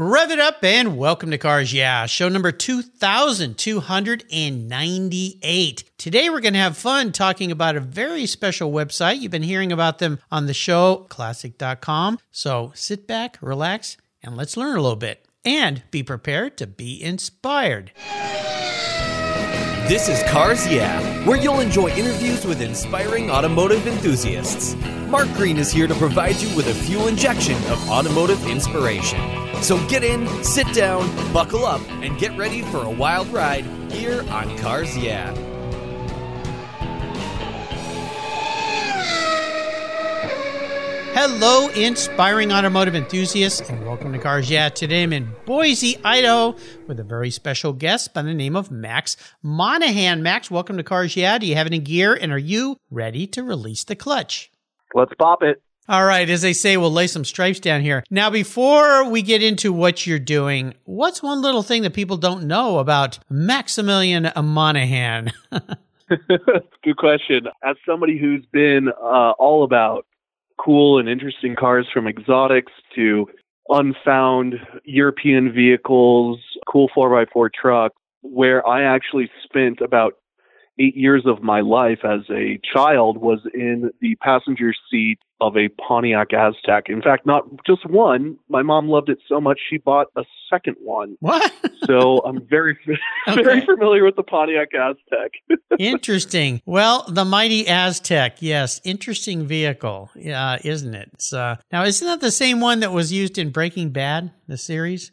Rev it up and welcome to Cars Yeah, show number 2298. Today we're going to have fun talking about a very special website. You've been hearing about them on the show, classic.com. So sit back, relax, and let's learn a little bit. And be prepared to be inspired. This is Cars Yeah, where you'll enjoy interviews with inspiring automotive enthusiasts. Mark Green is here to provide you with a fuel injection of automotive inspiration. So get in, sit down, buckle up, and get ready for a wild ride here on Cars Yeah. Hello, inspiring automotive enthusiasts, and welcome to Cars Yeah. Today I'm in Boise, Idaho, with a very special guest by the name of Max Monahan. Max, welcome to Cars Yeah. Do you have any gear, and are you ready to release the clutch? Let's pop it. All right, as they say, we'll lay some stripes down here. Now, before we get into what you're doing, what's one little thing that people don't know about Maximilian Monahan? Good question. As somebody who's been uh, all about cool and interesting cars from exotics to unfound European vehicles, cool 4x4 trucks, where I actually spent about eight years of my life as a child was in the passenger seat of a Pontiac Aztek. In fact, not just one. My mom loved it so much she bought a second one. What? so I'm very Okay. very familiar with the Pontiac Aztek. Interesting. Well, the mighty Aztek, yes, interesting vehicle, uh, isn't it? Uh, now, isn't that the same one that was used in Breaking Bad, the series?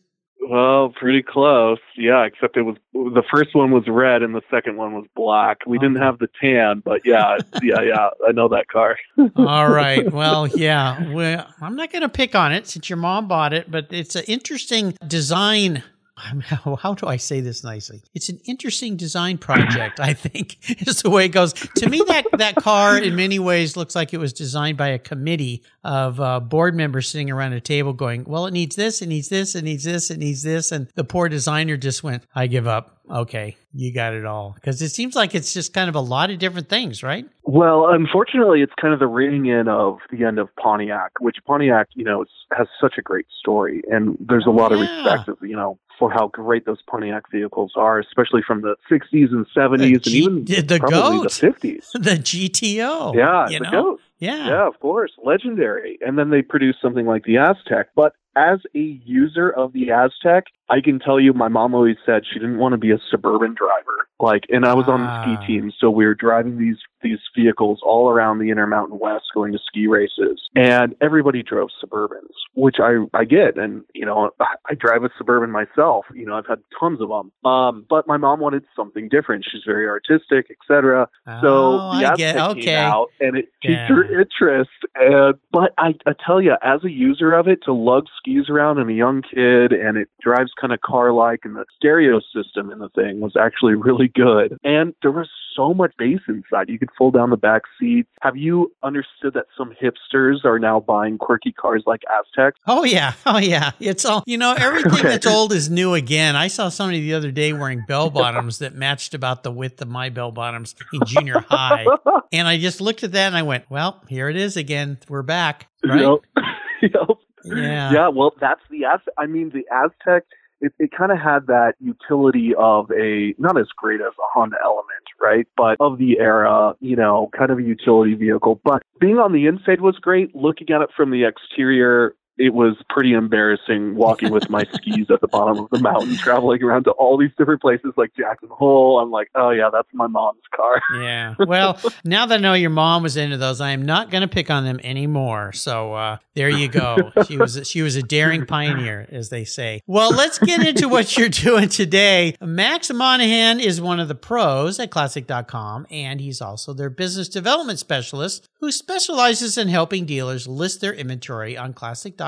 Well, pretty close. Yeah, except it was the first one was red and the second one was black. We didn't have the tan, but yeah, yeah, yeah. I know that car. All right. Well, yeah. Well, I'm not going to pick on it since your mom bought it, but it's an interesting design. How, do I say this nicely? It's an interesting design project, I think, is the way it goes. To me, that, that car in many ways looks like it was designed by a committee of uh, board members sitting around a table going, well, it needs this, it needs this, it needs this, it needs this. And the poor designer just went, I give up. Okay, you got it all. Because it seems like it's just kind of a lot of different things, right? Well, unfortunately, it's kind of the reining in of the end of Pontiac, which Pontiac, you know, has such a great story, and there's a lot of respect, you know, for how great those Pontiac vehicles are, especially from the 60s and 70s, and G- even the probably goat. the 50s. the GTO. yeah, the know? goat. Yeah. Yeah, of course. Legendary. And then they produced something like the Aztek. But as a user of the Aztek, I can tell you my mom always said she didn't want to be a suburban driver. Like and I was on the Ah. ski team, so we were driving these these vehicles all around the Intermountain West going to ski races. And everybody drove suburbans, which I I get and you know, I, I drive a suburban myself. You know, I've had tons of them. Um but my mom wanted something different. She's very artistic, etc. So Oh, the I Aztek get came okay. out and it piqued Yeah. her interest. And but I, I tell you, as a user of it, to lug skis around and a young kid, and it drives kind of car-like, and the stereo system in the thing was actually really good. And there was so much bass inside. You could fold down the back seats. Have you understood that some hipsters are now buying quirky cars like Azteks? Oh yeah, oh yeah. It's all you know. Everything Okay. that's old is new again. I saw somebody the other day wearing bell bottoms that matched about the width of my bell bottoms in junior high, and I just looked at that and I went, "Well, here it is again. We're back." Right? Yep. Yep. Yeah. Yeah, well, that's the Az. I mean, the Aztek. It, it kind of had that utility of a not as great as a Honda Element, right? But of the era, you know, kind of a utility vehicle. But being on the inside was great. Looking at it from the exterior, it was pretty embarrassing walking with my skis at the bottom of the mountain, traveling around to all these different places like Jackson Hole. I'm like, oh yeah, that's my mom's car. Yeah. Well, now that I know your mom was into those, I am not going to pick on them anymore. So uh, there you go. She was she was a daring pioneer, as they say. Well, let's get into what you're doing today. Max Monahan is one of the pros at Classic.com, and he's also their business development specialist who specializes in helping dealers list their inventory on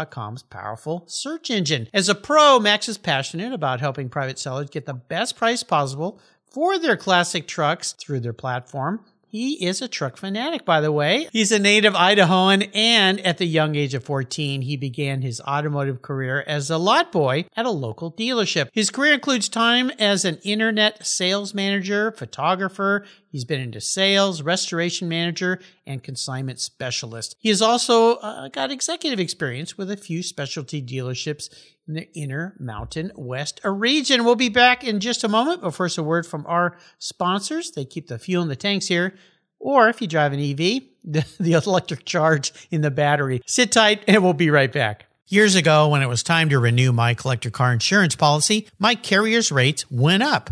Powerful search engine. As a pro, Max is passionate about helping private sellers get the best price possible for their classic trucks through their platform. He is a truck fanatic, by the way. He's a native Idahoan, and at the young age of 14, he began his automotive career as a lot boy at a local dealership. His career includes time as an internet sales manager, photographer. He's been into sales, restoration manager, and consignment specialist. He has also uh, got executive experience with a few specialty dealerships the Intermountain West region. We'll be back in just a moment, but first, a word from our sponsors. They keep the fuel in the tanks here. Or if you drive an EV, the, the electric charge in the battery. Sit tight and we'll be right back. Years ago, when it was time to renew my collector car insurance policy, my carrier's rates went up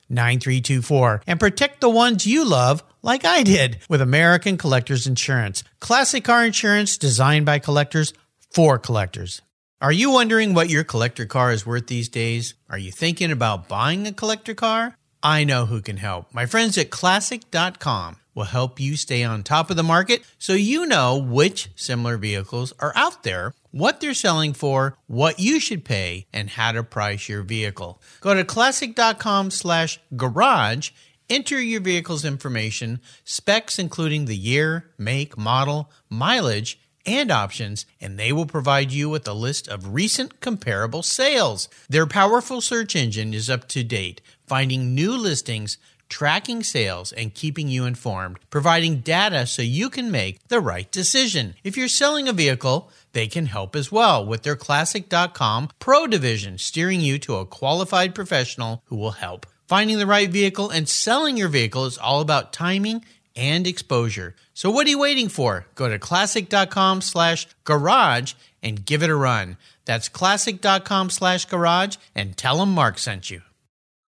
9324 and protect the ones you love like I did with American Collectors Insurance. Classic car insurance designed by collectors for collectors. Are you wondering what your collector car is worth these days? Are you thinking about buying a collector car? I know who can help. My friends at classic.com will help you stay on top of the market so you know which similar vehicles are out there, what they're selling for, what you should pay, and how to price your vehicle. Go to classic.com slash garage, enter your vehicle's information, specs including the year, make, model, mileage, and options, and they will provide you with a list of recent comparable sales. Their powerful search engine is up to date, finding new listings, tracking sales, and keeping you informed, providing data so you can make the right decision. If you're selling a vehicle, they can help as well with their Classic.com Pro Division, steering you to a qualified professional who will help. Finding the right vehicle and selling your vehicle is all about timing and exposure. So what are you waiting for? Go to classic.com slash garage and give it a run. That's classic.com slash garage and tell them Mark sent you.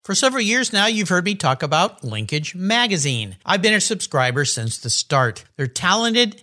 For several years now, you've heard me talk about Linkage Magazine. I've been a subscriber since the start. They're talented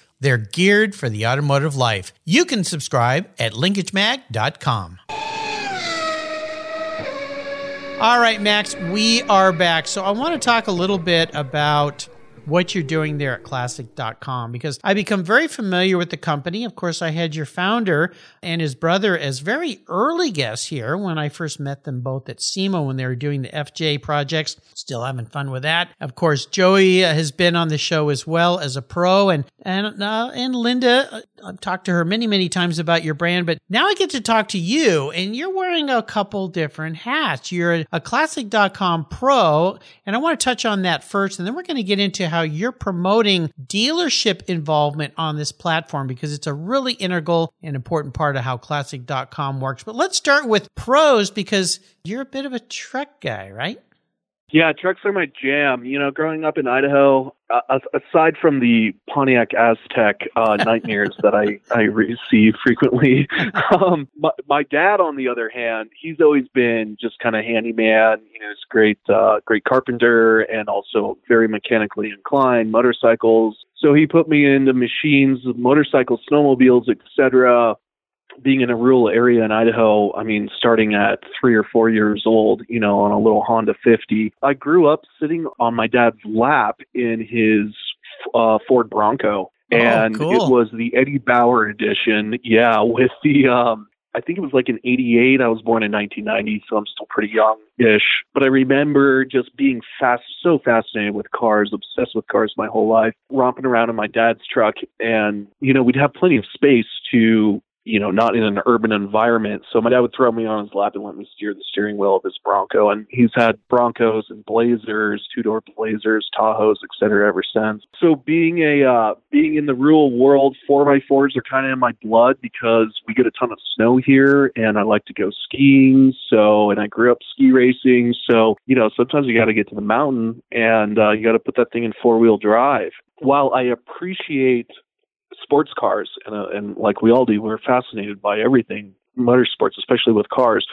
They're geared for the automotive life. You can subscribe at linkagemag.com. All right, Max, we are back. So I want to talk a little bit about what you're doing there at classic.com because I become very familiar with the company. Of course, I had your founder and his brother as very early guests here when I first met them both at SEMA when they were doing the FJ projects. Still having fun with that. Of course, Joey uh, has been on the show as well as a pro and and uh, and Linda uh, I've talked to her many, many times about your brand, but now I get to talk to you and you're wearing a couple different hats. You're a classic.com pro, and I want to touch on that first, and then we're going to get into how you're promoting dealership involvement on this platform because it's a really integral and important part of how classic.com works. But let's start with pros because you're a bit of a truck guy, right? Yeah, trucks are my jam. You know, growing up in Idaho, uh, aside from the Pontiac Aztek uh, nightmares that I, I receive frequently, um, my, my dad, on the other hand, he's always been just kind of handyman. You know, he's great, uh, great carpenter and also very mechanically inclined, motorcycles. So he put me into machines, motorcycles, snowmobiles, etc being in a rural area in Idaho, I mean, starting at three or four years old, you know, on a little Honda 50, I grew up sitting on my dad's lap in his uh, Ford Bronco. Oh, and oh, cool. it was the Eddie Bauer edition. Yeah, with the, um, I think it was like in 88. I was born in 1990, so I'm still pretty young ish. But I remember just being fast, so fascinated with cars, obsessed with cars my whole life, romping around in my dad's truck. And, you know, we'd have plenty of space to you know, not in an urban environment. So my dad would throw me on his lap and let me steer the steering wheel of his Bronco. And he's had Broncos and Blazers, two door Blazers, Tahoes, et cetera, ever since. So being a uh, being in the rural world, four by fours are kind of in my blood because we get a ton of snow here, and I like to go skiing. So and I grew up ski racing. So you know, sometimes you got to get to the mountain, and uh, you got to put that thing in four wheel drive. While I appreciate sports cars, and, uh, and like we all do, we're fascinated by everything motorsports, especially with cars.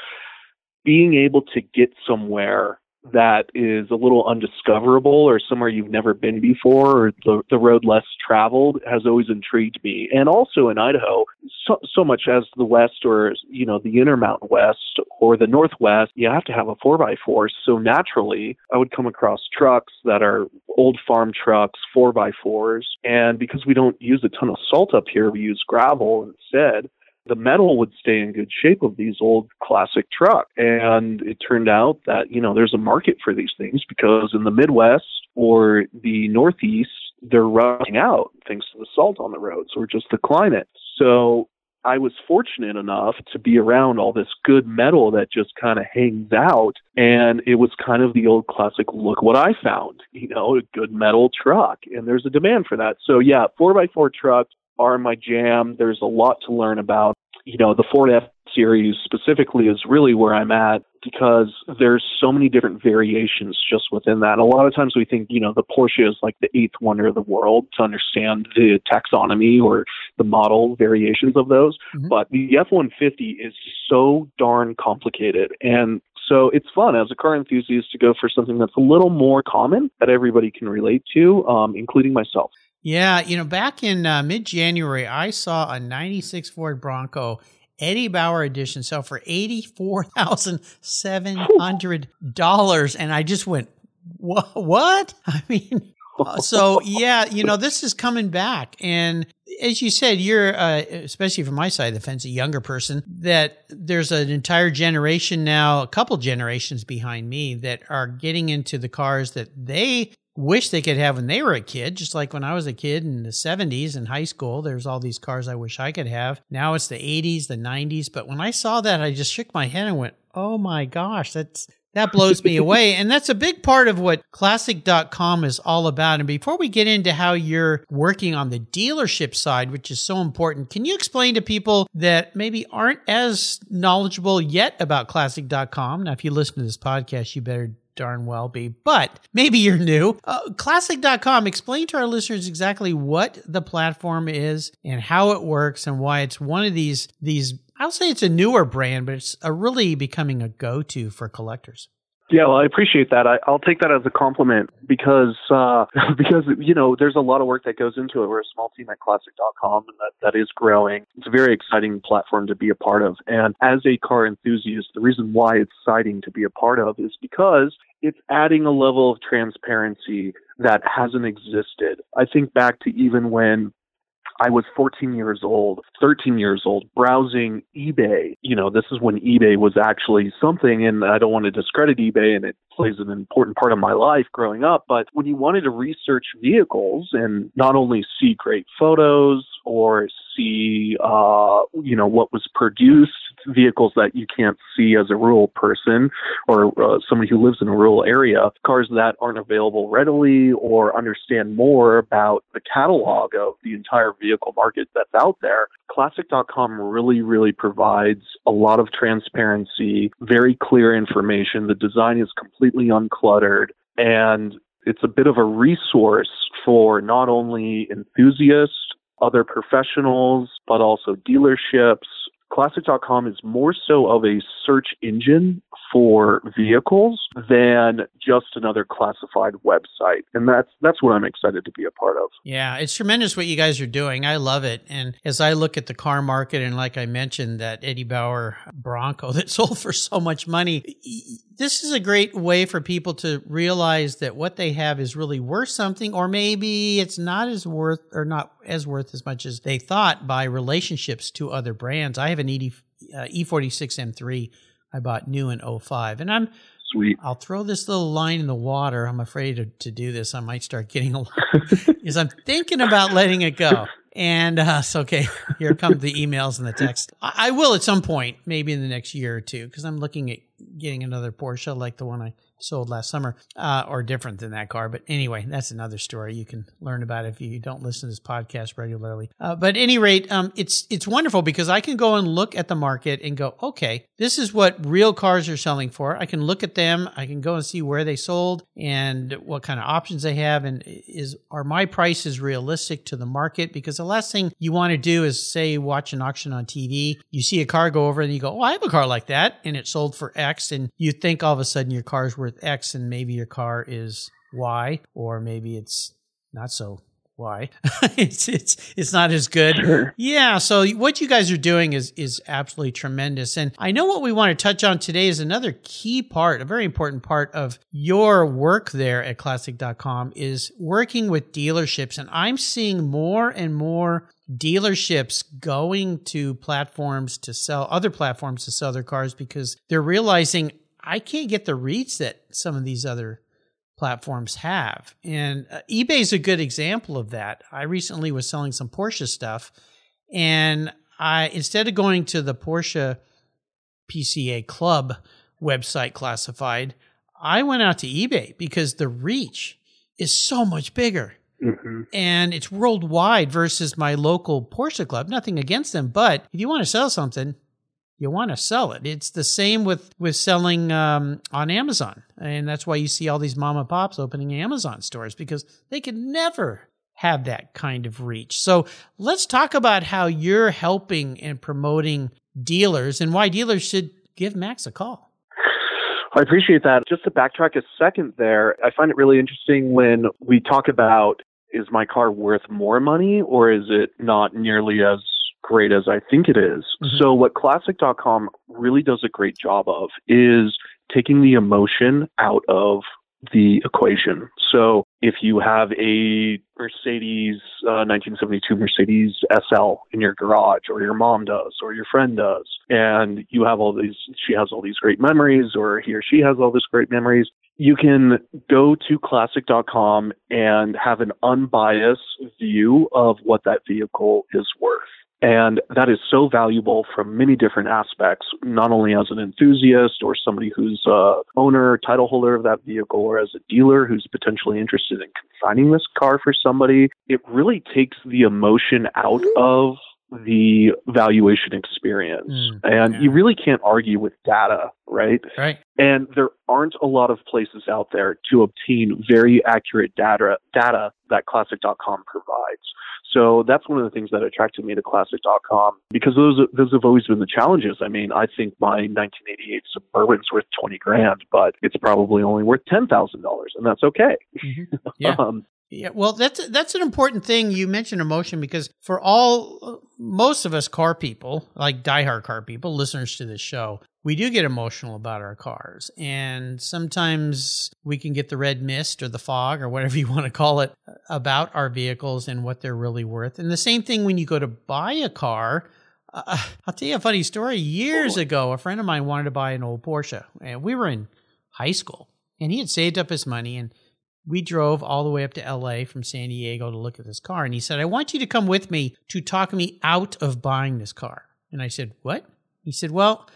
Being able to get somewhere that is a little undiscoverable or somewhere you've never been before or the, the road less traveled has always intrigued me. And also in Idaho, so, so much as the West or, you know, the Intermountain West or the Northwest, you have to have a four by four. So naturally, I would come across trucks that are old farm trucks, four by fours. And because we don't use a ton of salt up here, we use gravel instead the metal would stay in good shape of these old classic trucks. And it turned out that, you know, there's a market for these things because in the Midwest or the Northeast, they're running out thanks to the salt on the roads or just the climate. So I was fortunate enough to be around all this good metal that just kind of hangs out. And it was kind of the old classic look what I found, you know, a good metal truck. And there's a demand for that. So, yeah, 4x4 trucks are my jam. There's a lot to learn about. You know, the Ford F series specifically is really where I'm at because there's so many different variations just within that. A lot of times we think, you know, the Porsche is like the eighth wonder of the world to understand the taxonomy or the model variations of those. Mm-hmm. But the F 150 is so darn complicated. And so it's fun as a car enthusiast to go for something that's a little more common that everybody can relate to, um, including myself. Yeah, you know, back in uh, mid January, I saw a 96 Ford Bronco Eddie Bauer edition sell for $84,700. And I just went, what? I mean, uh, so yeah, you know, this is coming back. And as you said, you're, uh, especially from my side of the fence, a younger person, that there's an entire generation now, a couple generations behind me that are getting into the cars that they wish they could have when they were a kid, just like when I was a kid in the 70s in high school. There's all these cars I wish I could have. Now it's the 80s, the 90s. But when I saw that, I just shook my head and went, oh my gosh, that's. That blows me away. And that's a big part of what classic.com is all about. And before we get into how you're working on the dealership side, which is so important, can you explain to people that maybe aren't as knowledgeable yet about classic.com? Now, if you listen to this podcast, you better darn well be, but maybe you're new. Uh, classic.com, explain to our listeners exactly what the platform is and how it works and why it's one of these, these, I'll say it's a newer brand, but it's a really becoming a go to for collectors. Yeah, well, I appreciate that. I, will take that as a compliment because uh, because you know there's a lot of work that goes into it. We're a small team at Classic.com, and that, that is growing. It's a very exciting platform to be a part of. And as a car enthusiast, the reason why it's exciting to be a part of is because it's adding a level of transparency that hasn't existed. I think back to even when I was 14 years old, 13 years old, browsing eBay. You know, this is when eBay was actually something, and I don't want to discredit eBay, and it plays an important part of my life growing up. But when you wanted to research vehicles and not only see great photos or see, uh, you know, what was produced, vehicles that you can't see as a rural person or uh, somebody who lives in a rural area, cars that aren't available readily or understand more about the catalog of the entire vehicle market that's out there. Classic.com really, really provides a lot of transparency, very clear information. The design is completely uncluttered and it's a bit of a resource for not only enthusiasts other professionals, but also dealerships. Classic.com is more so of a search engine for vehicles than just another classified website. And that's that's what I'm excited to be a part of. Yeah, it's tremendous what you guys are doing. I love it. And as I look at the car market and like I mentioned that Eddie Bauer Bronco that sold for so much money, this is a great way for people to realize that what they have is really worth something or maybe it's not as worth or not as worth as much as they thought by relationships to other brands. I have an ED, uh, E46 M3 I bought new in 05. And I'm sweet. I'll throw this little line in the water. I'm afraid to, to do this. I might start getting a lot because I'm thinking about letting it go. And uh, so, okay, here come the emails and the text. I, I will at some point, maybe in the next year or two, because I'm looking at getting another Porsche like the one I sold last summer, uh, or different than that car. But anyway, that's another story. You can learn about if you don't listen to this podcast regularly. Uh, but at any rate, um, it's it's wonderful because I can go and look at the market and go, okay, this is what real cars are selling for. I can look at them. I can go and see where they sold and what kind of options they have, and is are my prices realistic to the market? Because the last thing you want to do is say watch an auction on TV. You see a car go over and you go, oh, I have a car like that, and it sold for X, and you think all of a sudden your car's worth worth X and maybe your car is Y, or maybe it's not so Y. it's it's it's not as good. Sure. Yeah. So what you guys are doing is is absolutely tremendous. And I know what we want to touch on today is another key part, a very important part of your work there at classic.com is working with dealerships. And I'm seeing more and more dealerships going to platforms to sell other platforms to sell their cars because they're realizing I can't get the reach that some of these other platforms have. And uh, eBay is a good example of that. I recently was selling some Porsche stuff and I instead of going to the Porsche PCA Club website classified, I went out to eBay because the reach is so much bigger. Mm-hmm. And it's worldwide versus my local Porsche club. Nothing against them, but if you want to sell something, you want to sell it. It's the same with with selling um, on Amazon, and that's why you see all these mom and pops opening Amazon stores because they could never have that kind of reach. So let's talk about how you're helping and promoting dealers and why dealers should give Max a call. I appreciate that. Just to backtrack a second there, I find it really interesting when we talk about is my car worth more money or is it not nearly as great as I think it is. Mm-hmm. So, what Classic.com really does a great job of is taking the emotion out of the equation. So, if you have a Mercedes, uh, 1972 Mercedes SL in your garage, or your mom does, or your friend does, and you have all these, she has all these great memories, or he or she has all these great memories, you can go to classic.com and have an unbiased view of what that vehicle is worth. And that is so valuable from many different aspects, not only as an enthusiast or somebody who's a owner, title holder of that vehicle, or as a dealer who's potentially interested in consigning this car for somebody. It really takes the emotion out of the valuation experience. Mm, and yeah. you really can't argue with data, right? Right. And there aren't a lot of places out there to obtain very accurate data data that classic.com provides. So that's one of the things that attracted me to classic.com because those those have always been the challenges. I mean, I think my 1988 Suburban's worth 20 grand, but it's probably only worth $10,000 and that's okay. Mm-hmm. Yeah. um, yeah, well, that's that's an important thing. You mentioned emotion because for all most of us car people, like diehard car people, listeners to this show, we do get emotional about our cars, and sometimes we can get the red mist or the fog or whatever you want to call it about our vehicles and what they're really worth. And the same thing when you go to buy a car. Uh, I'll tell you a funny story. Years ago, a friend of mine wanted to buy an old Porsche, and we were in high school, and he had saved up his money and we drove all the way up to LA from San Diego to look at this car. And he said, I want you to come with me to talk me out of buying this car. And I said, What? He said, Well,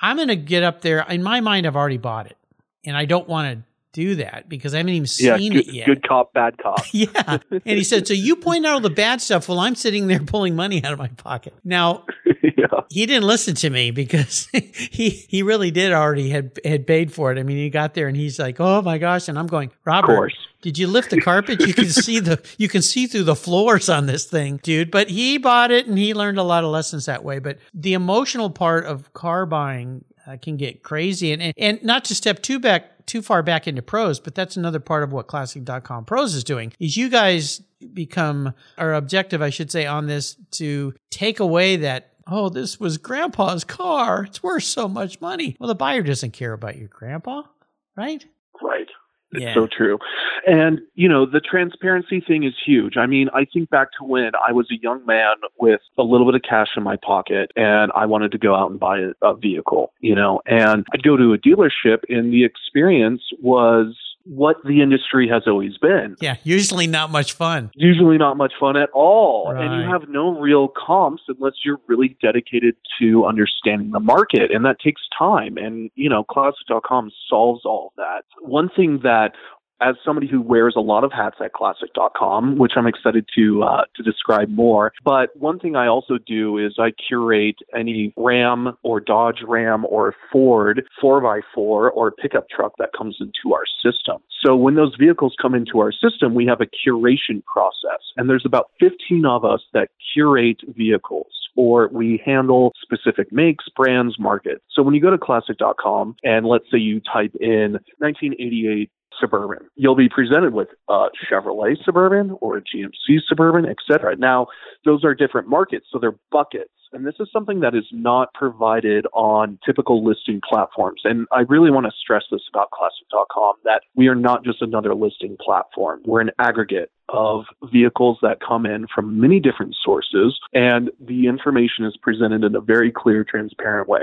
I'm going to get up there. In my mind, I've already bought it. And I don't want to do that because I haven't even seen yeah, good, it yet. Good cop, bad cop. yeah. And he said, So you point out all the bad stuff while I'm sitting there pulling money out of my pocket. Now, yeah. he didn't listen to me because he he really did already had had paid for it. I mean, he got there and he's like, "Oh my gosh!" And I'm going, "Robert, did you lift the carpet? You can see the you can see through the floors on this thing, dude." But he bought it and he learned a lot of lessons that way. But the emotional part of car buying uh, can get crazy, and, and and not to step too back too far back into pros, but that's another part of what classic.com pros is doing is you guys become our objective, I should say, on this to take away that oh, this was grandpa's car. It's worth so much money. Well, the buyer doesn't care about your grandpa, right? Right. It's yeah. so true. And, you know, the transparency thing is huge. I mean, I think back to when I was a young man with a little bit of cash in my pocket and I wanted to go out and buy a, a vehicle, you know, and I'd go to a dealership and the experience was what the industry has always been. Yeah, usually not much fun. Usually not much fun at all. Right. And you have no real comps unless you're really dedicated to understanding the market. And that takes time. And, you know, classic.com solves all of that. One thing that as somebody who wears a lot of hats at classic.com, which I'm excited to uh, to describe more. But one thing I also do is I curate any Ram or Dodge Ram or Ford 4x4 or pickup truck that comes into our system. So when those vehicles come into our system, we have a curation process, and there's about 15 of us that curate vehicles or we handle specific makes, brands, markets. So when you go to classic.com and let's say you type in 1988 Suburban. You'll be presented with a Chevrolet Suburban or a GMC Suburban, etc. Now, those are different markets, so they're buckets. And this is something that is not provided on typical listing platforms. And I really want to stress this about classic.com that we are not just another listing platform. We're an aggregate of vehicles that come in from many different sources, and the information is presented in a very clear, transparent way.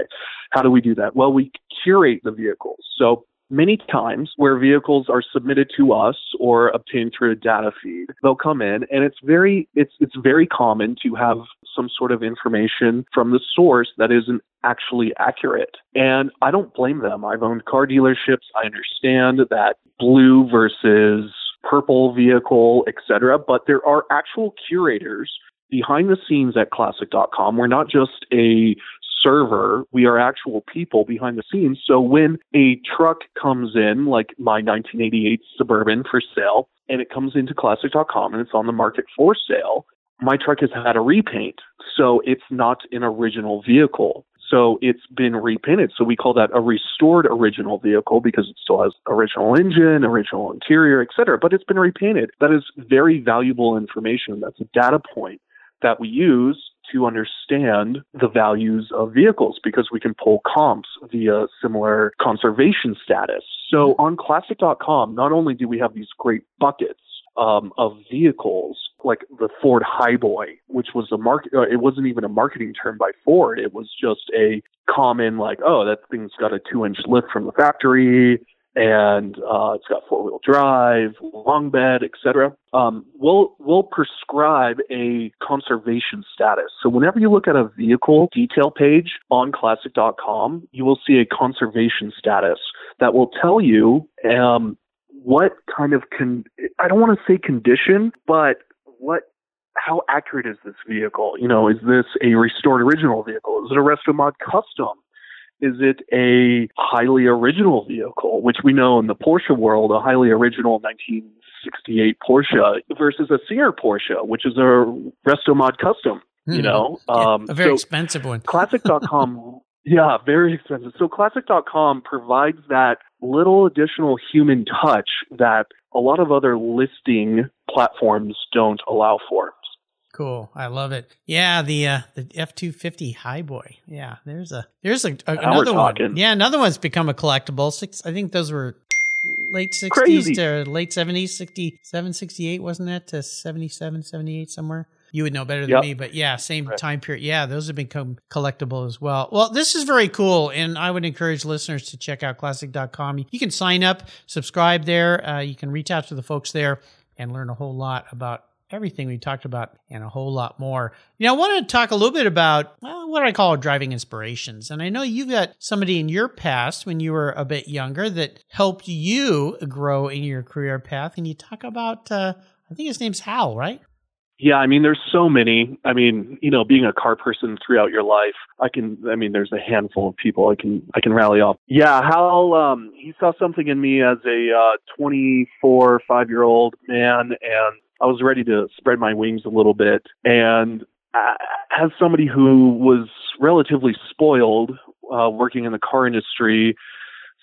How do we do that? Well, we curate the vehicles. So many times where vehicles are submitted to us or obtained through a data feed they'll come in and it's very it's it's very common to have some sort of information from the source that isn't actually accurate. And i don't blame them. I've owned car dealerships. I understand that blue versus purple vehicle etc but there are actual curators behind the scenes at classic.com. We're not just a server, we are actual people behind the scenes. So when a truck comes in, like my 1988 Suburban for sale, and it comes into classic.com and it's on the market for sale, my truck has had a repaint. So it's not an original vehicle. So it's been repainted. So we call that a restored original vehicle because it still has original engine, original interior, etc. But it's been repainted. That is very valuable information. That's a data point that we use to understand the values of vehicles because we can pull comps via similar conservation status. So on classic.com, not only do we have these great buckets um, of vehicles like the Ford Highboy, which was a market, uh, it wasn't even a marketing term by Ford. It was just a common like, oh, that thing's got a two inch lift from the factory and uh, it's got four wheel drive, long bed, etc. Um, we'll we'll prescribe a conservation status. So whenever you look at a vehicle detail page on Classic.com, you will see a conservation status that will tell you um, what kind of con. I don't want to say condition, but what how accurate is this vehicle? You know, is this a restored original vehicle? Is it a resto mod custom? Is it a highly original vehicle, which we know in the Porsche world, a highly original 1968 Porsche versus a Singer Porsche, which is a resto mod custom, you Mhm. know? Yeah, Um, a very so expensive one. Classic.com, yeah, very expensive. So Classic.com provides that little additional human touch that a lot of other listing platforms don't allow for. Cool. I love it. Yeah, the uh, the F two fifty Highboy. Yeah, there's a there's a, a another one. Yeah, another one's become a collectible. Six, I think those were late sixties to late seventies, 67, 68, wasn't that to 77, 78 somewhere? You would know better than Yep. me, but yeah, same Right. time period. Yeah, those have become collectible as well. Well, this is very cool, and I would encourage listeners to check out classic.com. You can sign up, subscribe there. Uh, you can reach out to the folks there and learn a whole lot about everything we talked about and a whole lot more. You know, I want to talk a little bit about well, what I call driving inspirations. And I know you've got somebody in your past when you were a bit younger that helped you grow in your career path. And you talk about, uh, I think his name's Hal, right? Yeah, I mean, there's so many. I mean, you know, being a car person throughout your life, I can. I mean, there's a handful of people I can I can rally off. Yeah, Hal. Um, he saw something in me as a uh, 24, five year old man, and I was ready to spread my wings a little bit. And as somebody who was relatively spoiled uh, working in the car industry,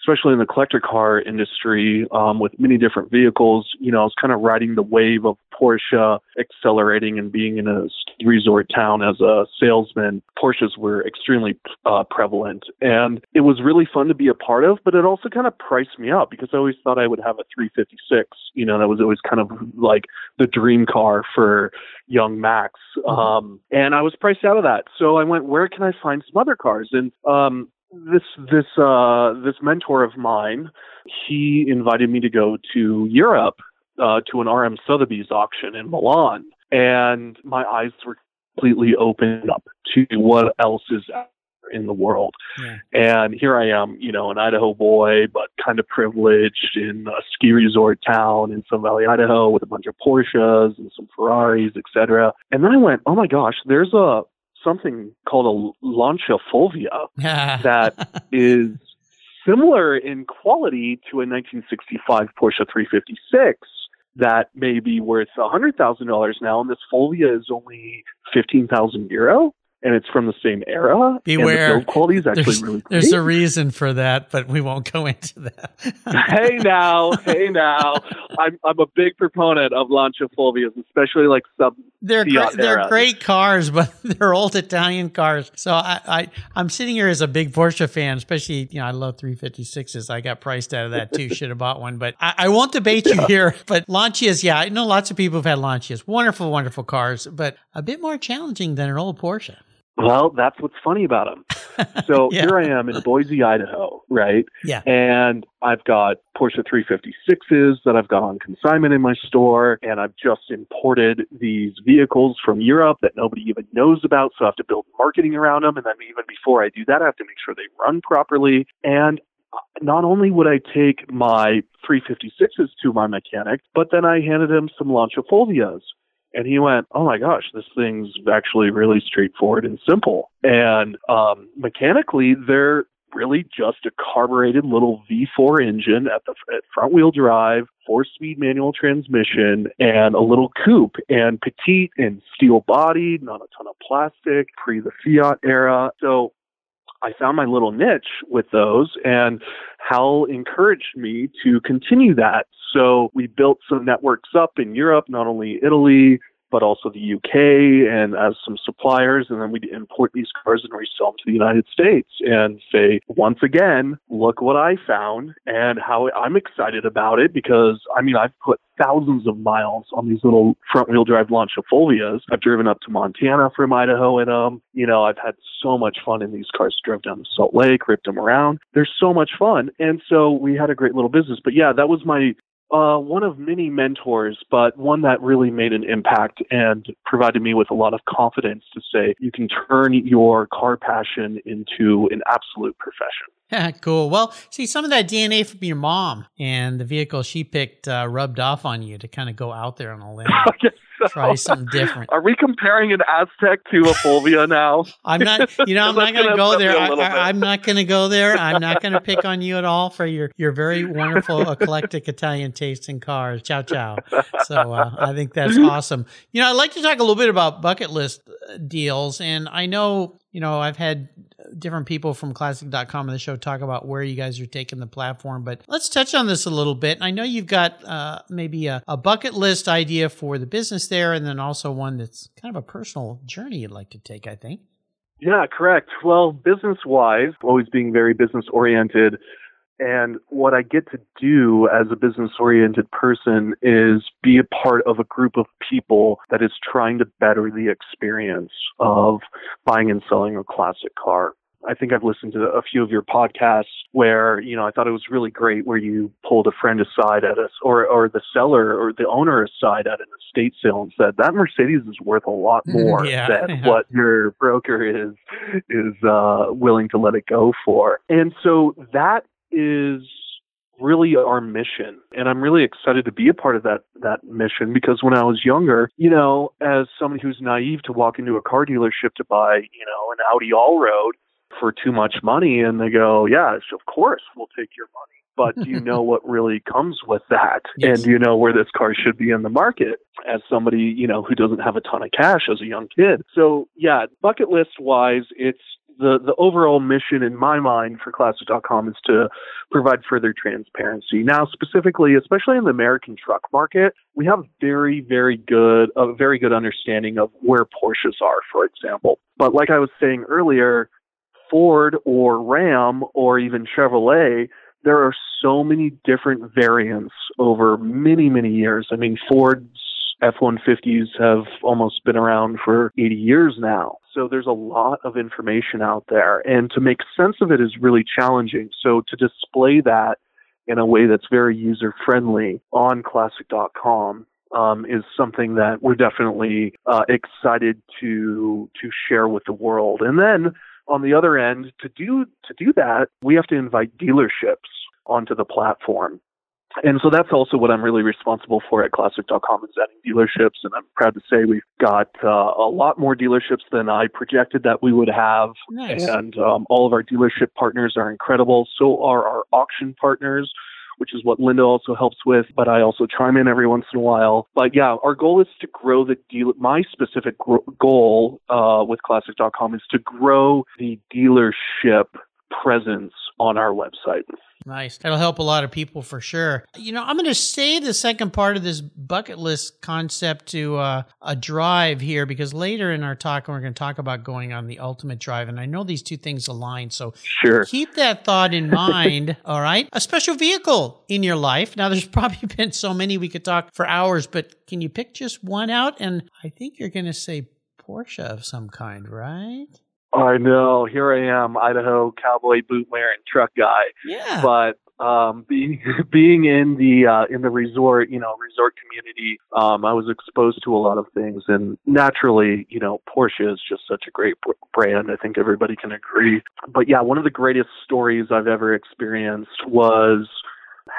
especially in the collector car industry, um, with many different vehicles, you know, I was kind of riding the wave of Porsche accelerating and being in a resort town as a salesman. Porsches were extremely uh, prevalent, and it was really fun to be a part of. But it also kind of priced me out because I always thought I would have a 356. You know, that was always kind of like the dream car for young Max. Um, and I was priced out of that. So I went, where can I find some other cars? And um, this this uh, this mentor of mine, he invited me to go to Europe uh, to an RM Sotheby's auction in Milan, and my eyes were completely opened up to what else is in the world. Yeah. And here I am, you know, an Idaho boy, but kind of privileged in a ski resort town in Sun Valley, Idaho, with a bunch of Porsches and some Ferraris, etc. And then I went, oh my gosh, there's a something called a Lancia Fulvia that is similar in quality to a 1965 Porsche 356 that may be worth $100,000 now, and this Fulvia is only 15,000 euro and it's from the same era. Beware. And the build quality is actually there's, really great. There's a reason for that, but we won't go into that. hey now, hey now. I'm I'm a big proponent of Lancia Fulvias, especially like sub they're great, they're great cars, but they're old Italian cars. So I, I I'm sitting here as a big Porsche fan, especially you know I love 356s. I got priced out of that too. Should have bought one, but I, I won't debate you here. But Lancias, yeah, I know lots of people have had Lancias. Wonderful, wonderful cars, but a bit more challenging than an old Porsche. Well, that's what's funny about them. So yeah. here I am in Boise, Idaho, right? Yeah. And I've got Porsche 356s that I've got on consignment in my store, and I've just imported these vehicles from Europe that nobody even knows about. So I have to build marketing around them. And then even before I do that, I have to make sure they run properly. And not only would I take my 356s to my mechanic, but then I handed him some Lancia Fulvias and he went, "Oh my gosh, this thing's actually really straightforward and simple." And um, mechanically, they're really just a carbureted little V4 engine at the at front wheel drive, four speed manual transmission, and a little coupe and petite and steel bodied, not a ton of plastic, pre the Fiat era. So I found my little niche with those, and Hal encouraged me to continue that. So we built some networks up in Europe, not only Italy, but also the UK and as some suppliers. And then we'd import these cars and resell them to the United States and say, once again, look what I found and how I'm excited about it because I mean, I've put thousands of miles on these little front wheel drive Lancia Fulvias. I've driven up to Montana from Idaho in them. You know, I've had so much fun in these cars. Drove down to Salt Lake, ripped them around. They're so much fun. And so we had a great little business. But yeah, that was my uh, one of many mentors, but one that really made an impact and provided me with a lot of confidence to say you can turn your car passion into an absolute profession. Cool. Well, see, some of that DNA from your mom and the vehicle she picked uh, rubbed off on you to kind of go out there on a limb. so. Try something different. Are we comparing an Aztek to a Fulvia now? I'm not. You know, I'm not going to go there. I, am not going to go there. I'm not going to pick on you at all for your your very wonderful eclectic Italian taste in cars. Ciao, ciao. So uh, I think that's awesome. You know, I'd like to talk a little bit about bucket list uh, deals, and I know you know, I've had different people from classic.com on the show talk about where you guys are taking the platform, but let's touch on this a little bit. I know you've got uh, maybe a, a, bucket list idea for the business there, and then also one that's kind of a personal journey you'd like to take, I think. Yeah, correct. Well, business wise, always being very business oriented, and what I get to do as a business oriented person is be a part of a group of people that is trying to better the experience of buying and selling a classic car. I think I've listened to a few of your podcasts where, you know, I thought it was really great where you pulled a friend aside at us or, or the seller or the owner aside at an estate sale and said, that Mercedes is worth a lot more yeah, than yeah. what your broker is, is, uh, willing to let it go for. And so that is really our mission. And I'm really excited to be a part of that that mission because when I was younger, you know, as somebody who's naive to walk into a car dealership to buy, you know, an Audi Allroad for too much money and they go, "Yeah, of course, we'll take your money." But do you know what really comes with that? Yes. And do you know where this car should be in the market as somebody, you know, who doesn't have a ton of cash as a young kid? So, yeah, bucket list wise, it's the, the overall mission in my mind for classic.com is to provide further transparency. Now, specifically, especially in the American truck market, we have very, very good, a very good understanding of where Porsches are, for example. But like I was saying earlier, Ford or Ram or even Chevrolet, there are so many different variants over many, many years. I mean, Ford's F-150s have almost been around for 80 years now. So there's a lot of information out there and to make sense of it is really challenging. So to display that in a way that's very user friendly on classic.com um, is something that we're definitely uh, excited to to share with the world. And then on the other end, to do to do that, we have to invite dealerships onto the platform. And so that's also what I'm really responsible for at Classic.com is adding dealerships. And I'm proud to say we've got uh, a lot more dealerships than I projected that we would have. Nice. And um, all of our dealership partners are incredible. So are our auction partners which is what Linda also helps with, but I also chime in every once in a while. But yeah, our goal is to grow the deal. My specific gro- goal uh, with Classic.com is to grow the dealership presence on our website. Nice. That'll help a lot of people for sure. You know, I'm going to say the second part of this bucket list concept to uh, a drive here because later in our talk, we're going to talk about going on the ultimate drive. And I know these two things align. So Sure. keep that thought in mind. all right. A special vehicle in your life. Now, there's probably been so many we could talk for hours, but can you pick just one out? And I think you're going to say Porsche of some kind, right? I know. Here I am, Idaho cowboy boot wearing truck guy. Yeah. But um, being being in the uh, in the resort, you know, resort community, um, I was exposed to a lot of things, and naturally, you know, Porsche is just such a great br- brand. I think everybody can agree. But yeah, one of the greatest stories I've ever experienced was.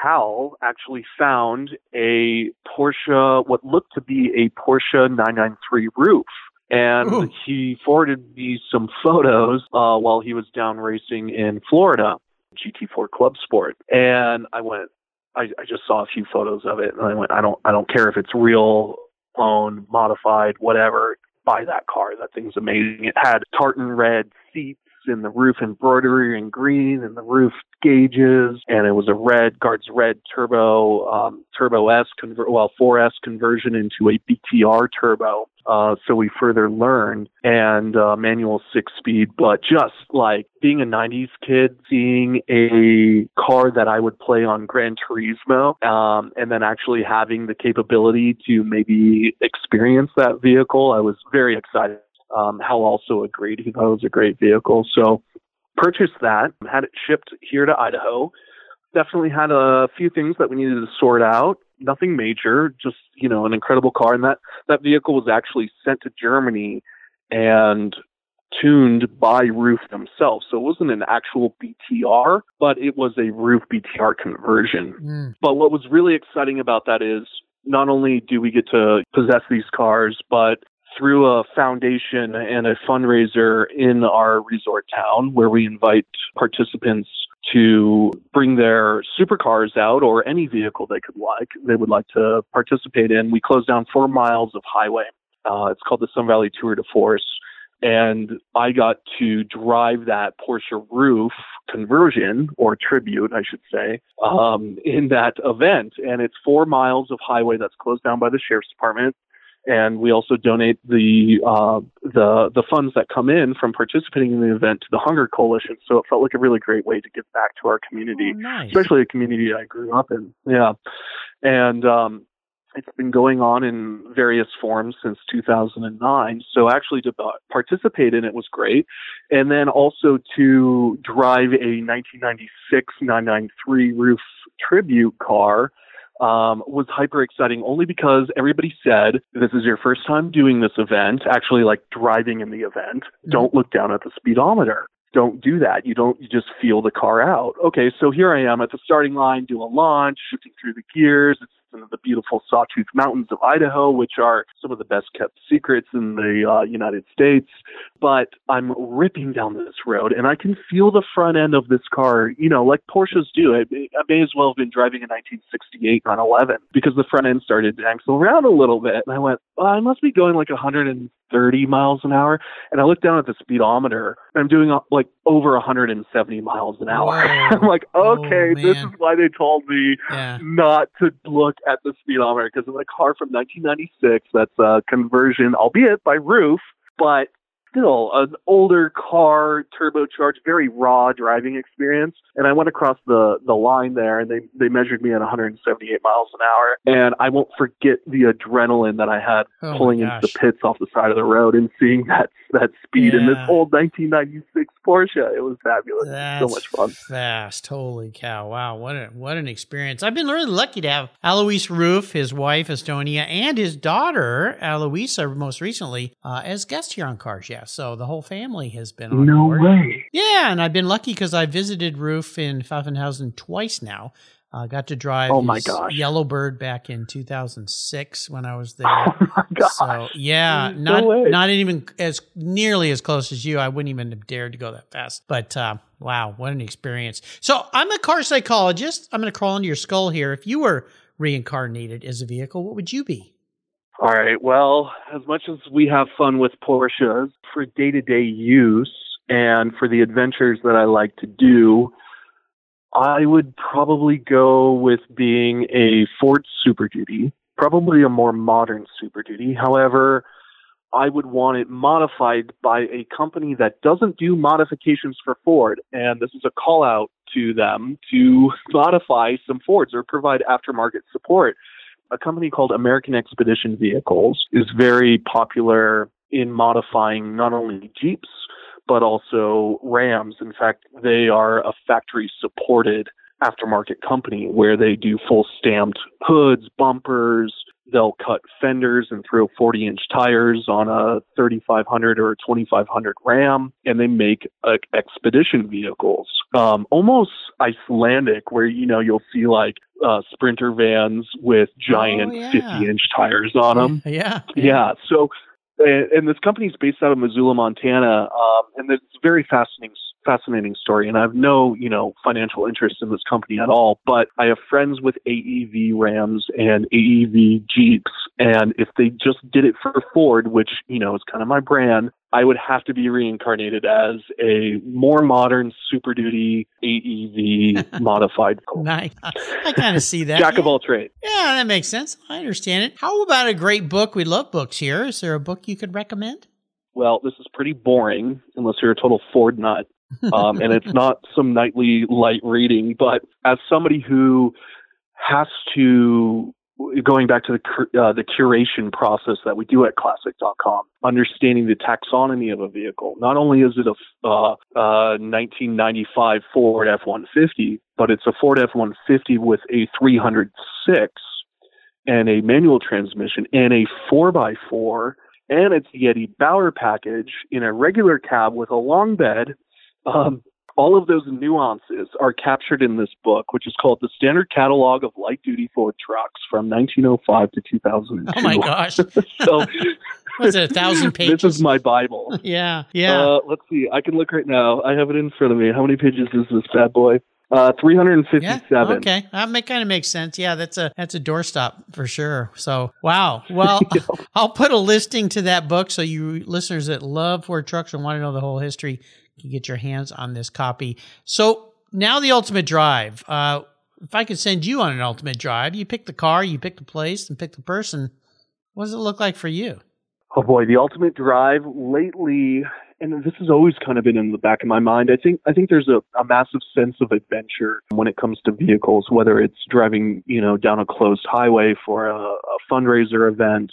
Hal actually found a Porsche, what looked to be a Porsche 993 Ruf and Ooh. he forwarded me some photos uh, while he was down racing in Florida, GT4 Club Sport, and I went. I, I just saw a few photos of it, and I went. I don't. I don't care if it's real, clone, modified, whatever. Buy that car. That thing's amazing. It had tartan red seats and the Ruf embroidery in green and the Ruf gauges and it was a red guards red turbo um, turbo s convert well 4s conversion into a btr turbo. Uh, so we further learned and uh, manual six speed but just like being a 90s kid seeing a car that i would play on gran turismo um, and then actually having the capability to maybe experience that vehicle i was very excited um, Hal also agreed. He thought it was a great vehicle. So purchased that, had it shipped here to Idaho. Definitely had a few things that we needed to sort out. Nothing major, just, you know, an incredible car. And that, that vehicle was actually sent to Germany and tuned by Ruf themselves. So it wasn't an actual BTR, but it was a Ruf BTR conversion. Mm. But what was really exciting about that is not only do we get to possess these cars, but through a foundation and a fundraiser in our resort town where we invite participants to bring their supercars out or any vehicle they could like they would like to participate in. We close down four miles of highway. Uh, it's called the Sun Valley Tour de Force. And I got to drive that Porsche Ruf conversion or tribute, I should say, um, in that event. And it's four miles of highway that's closed down by the sheriff's department and we also donate the uh, the the funds that come in from participating in the event to the Hunger Coalition. So it felt like a really great way to give back to our community, Oh, nice. especially a community I grew up in. Yeah, and um, it's been going on in various forms since 2009. So actually to participate in it was great, and then also to drive a 1996 993 Ruf tribute car um, was hyper exciting only because everybody said this is your first time doing this event, actually like driving in the event. Don't look down at the speedometer. Don't do that. You don't, you just feel the car out. Okay, so here I am at the starting line, do a launch, shifting through the gears. It's in the beautiful Sawtooth Mountains of Idaho, which are some of the best kept secrets in the uh, United States. But I'm ripping down this road and I can feel the front end of this car, you know, like Porsches do. I, I may as well have been driving a 1968 911 because the front end started to axle around a little bit. And I went, well, I must be going like 130 miles an hour. And I look down at the speedometer and I'm doing uh, like over 170 miles an hour. Whoa. I'm like, Oh, okay, this is why they told me Yeah. not to look at the speedometer because it's a car from 1996 that's a conversion, albeit by Ruf, but still an older car, turbocharged, very raw driving experience. And I went across the the line there, and they they measured me at 178 miles an hour. And I won't forget the adrenaline that I had Oh pulling into the pits off the side of the road and seeing that that speed in this old 1996 Porsche. It was fabulous. That's so much fun. fast. Holy cow. Wow. What a, what an experience. I've been really lucky to have Alois Ruf, his wife, Estonia, and his daughter, Aloisa, most recently, uh, as guests here on Cars. Yeah. So the whole family has been on No board. way. Yeah. And I've been lucky because I visited Ruf in Pfaffenhausen twice now. Uh, got to drive Oh my gosh. Yellowbird back in 2006 when I was there. Oh my gosh. So yeah, not way. not even as nearly as close as you. I wouldn't even have dared to go that fast. But uh, wow, what an experience! So I'm a car psychologist. I'm going to crawl into your skull here. If you were reincarnated as a vehicle, what would you be? All right. Well, as much as we have fun with Porsches for day to day use and for the adventures that I like to do, I would probably go with being a Ford Super Duty, probably a more modern Super Duty. However, I would want it modified by a company that doesn't do modifications for Ford. And this is a call out to them to modify some Fords or provide aftermarket support a company called American Expedition Vehicles is very popular in modifying not only Jeeps, but also Rams. In fact, they are a factory supported aftermarket company where they do full stamped hoods, bumpers. They'll cut fenders and throw 40 inch tires on a 3500 or a 2500 Ram, and they make uh, expedition vehicles. Um, almost Icelandic, where you know you'll see like uh, sprinter vans with giant Oh, yeah. 50 inch tires on them. Yeah, Yeah. So, and, and this company is based out of Missoula, Montana, um, and it's a very fascinating, fascinating story. And I have no, you know, financial interest in this company at all. But I have friends with AEV Rams and AEV Jeeps, and if they just did it for Ford, which you know is kind of my brand, I would have to be reincarnated as a more modern Super Duty AEV modified Nice. I kind of see that. jack of Yeah. all trades. Yeah, that makes sense. I understand it. How about a great book? We love books here. Is there a book you could recommend? well, this is pretty boring unless you're a total Ford nut. Um, and it's not some nightly light reading, but as somebody who has to, going back to the, uh, the curation process that we do at classic.com, understanding the taxonomy of a vehicle. Not only is it a uh, uh, 1995 Ford F-150, but it's a Ford F-150 with a 306 and a manual transmission and a 4x4 and it's the Bauer package in a regular cab with a long bed. Um, all of those nuances are captured in this book, which is called The Standard Catalog of Light Duty Ford Trucks from 1905 to 2002. Oh my gosh. so Was it a thousand pages? this is my Bible. yeah, yeah. Uh, let's see. I can look right now. I have it in front of me. How many pages is this bad boy? Uh, 357. Yeah. Okay. That kind of makes sense. Yeah, that's a that's a doorstop for sure. So wow. Well, I'll put a listing to that book so you listeners that love Ford trucks and want to know the whole history can get your hands on this copy. So now the ultimate drive. Uh, if I could send you on an ultimate drive, you pick the car, you pick the place, and pick the person. What does it look like for you? Oh boy, the ultimate drive lately, and this has always kind of been in the back of my mind. I think I think there's a, a massive sense of adventure when it comes to vehicles, whether it's driving, you know, down a closed highway for a, a fundraiser event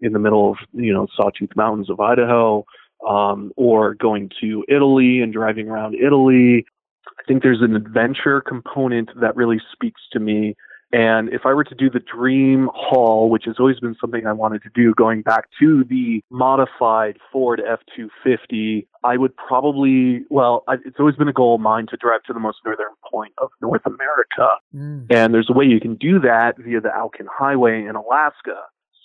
in the middle of, you know, Sawtooth Mountains of Idaho, um, or going to Italy and driving around Italy. I think there's an adventure component that really speaks to me. And if I were to do the dream haul, which has always been something I wanted to do, going back to the modified Ford F250, I would probably, well, I, it's always been a goal of mine to drive to the most northern point of North America. Mm. And there's a way you can do that via the Alcan Highway in Alaska.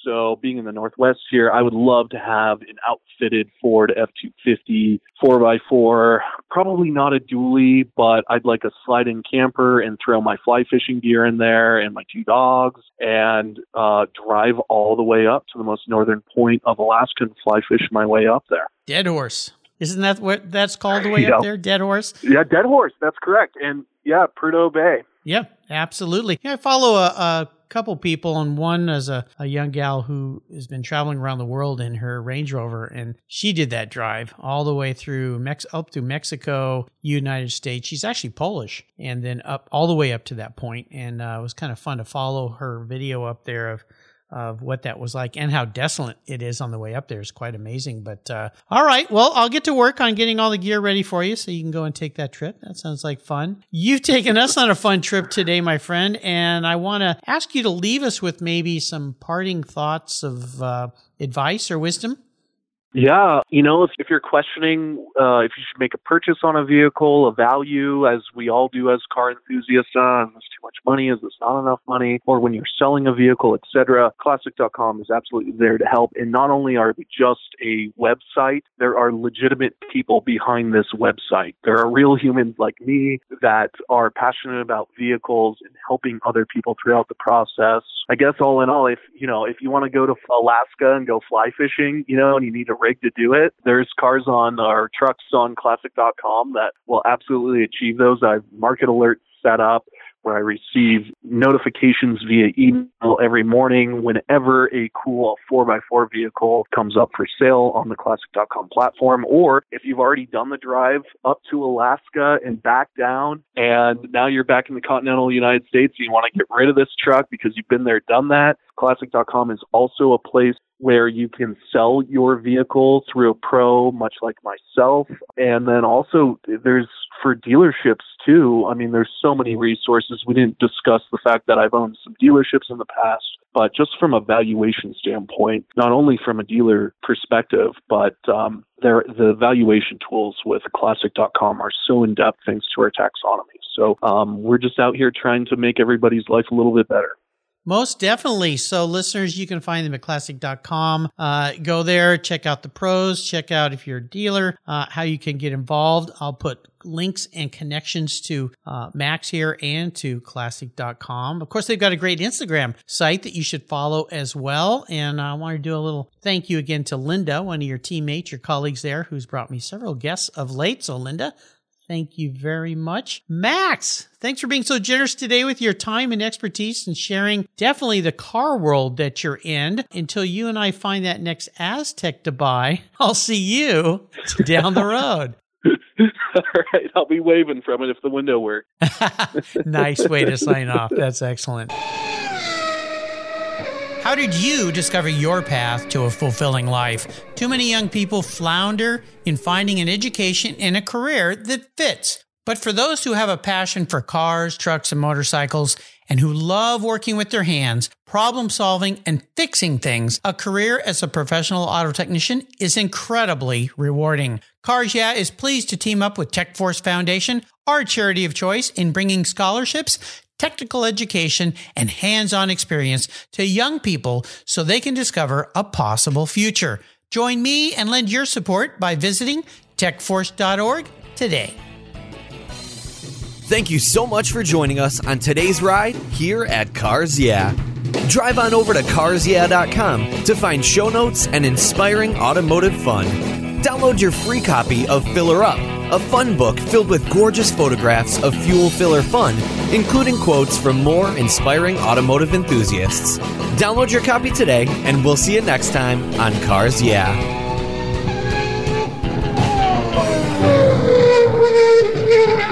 So, being in the Northwest here, I would love to have an outfitted Ford F250 4x4. Probably not a dually, but I'd like a slide in camper and throw my fly fishing gear in there and my two dogs and uh, drive all the way up to the most northern point of Alaska and fly fish my way up there. Deadhorse. Isn't that what that's called the way Yeah. up there? Deadhorse. Yeah, Deadhorse, that's correct. And yeah, Prudhoe Bay. Yeah, absolutely. Yeah, I follow a, a couple people, and one is a, a young gal who has been traveling around the world in her Range Rover, and she did that drive all the way through Mex- up through Mexico, United States. She's actually Polish, and then up all the way up to that point, and uh, it was kind of fun to follow her video up there of of what that was like and how desolate it is on the way up there is quite amazing. But uh, all right, well, I'll get to work on getting all the gear ready for you so you can go and take that trip. That sounds like fun. You've taken us on a fun trip today, my friend, and I want to ask you to leave us with maybe some parting thoughts of uh, advice or wisdom. Yeah, you know, if, if you're questioning uh, if you should make a purchase on a vehicle, a value, as we all do as car enthusiasts, uh, is this too much money? Is this not enough money? Or when you're selling a vehicle, etc., Classic.com is absolutely there to help. And not only are we just a website, there are legitimate people behind this website. There are real humans like me that are passionate about vehicles and helping other people throughout the process. I guess all in all, if you know, if you want to go to Alaska and go fly fishing, you know, and you need a rig to do it. There's cars on our trucks on classic.com that will absolutely achieve those. I have market alerts set up where I receive notifications via email every morning whenever a cool 4x4 vehicle comes up for sale on the classic.com platform. Or if you've already done the drive up to Alaska and back down, and now you're back in the continental United States, and you want to get rid of this truck because you've been there, done that, classic.com is also a place where you can sell your vehicle through a pro, much like myself. And then also there's for dealerships too. I mean, there's so many resources. We didn't discuss the fact that I've owned some dealerships in the past, but just from a valuation standpoint, not only from a dealer perspective, but um, the valuation tools with classic.com are so in depth thanks to our taxonomy. So um, we're just out here trying to make everybody's life a little bit better. Most definitely. So, listeners, you can find them at classic.com. Uh, go there, check out the pros, check out if you're a dealer, uh, how you can get involved. I'll put links and connections to uh, Max here and to classic.com. Of course, they've got a great Instagram site that you should follow as well. And I want to do a little thank you again to Linda, one of your teammates, your colleagues there, who's brought me several guests of late. So, Linda, Thank you very much. Max, thanks for being so generous today with your time and expertise and sharing definitely the car world that you're in. Until you and I find that next Aztek to buy, I'll see you down the road. All right, I'll be waving from it if the window works. nice way to sign off. That's excellent. How did you discover your path to a fulfilling life? Too many young people flounder in finding an education and a career that fits. But for those who have a passion for cars, trucks, and motorcycles, and who love working with their hands, problem solving, and fixing things, a career as a professional auto technician is incredibly rewarding. Cars Yeah is pleased to team up with TechForce Foundation, our charity of choice, in bringing scholarships technical education, and hands-on experience to young people so they can discover a possible future. Join me and lend your support by visiting techforce.org today. Thank you so much for joining us on today's ride here at Cars Yeah. Drive on over to carsyeah.com to find show notes and inspiring automotive fun. Download your free copy of Filler Up, a fun book filled with gorgeous photographs of fuel filler fun, including quotes from more inspiring automotive enthusiasts. Download your copy today, and we'll see you next time on Cars Yeah.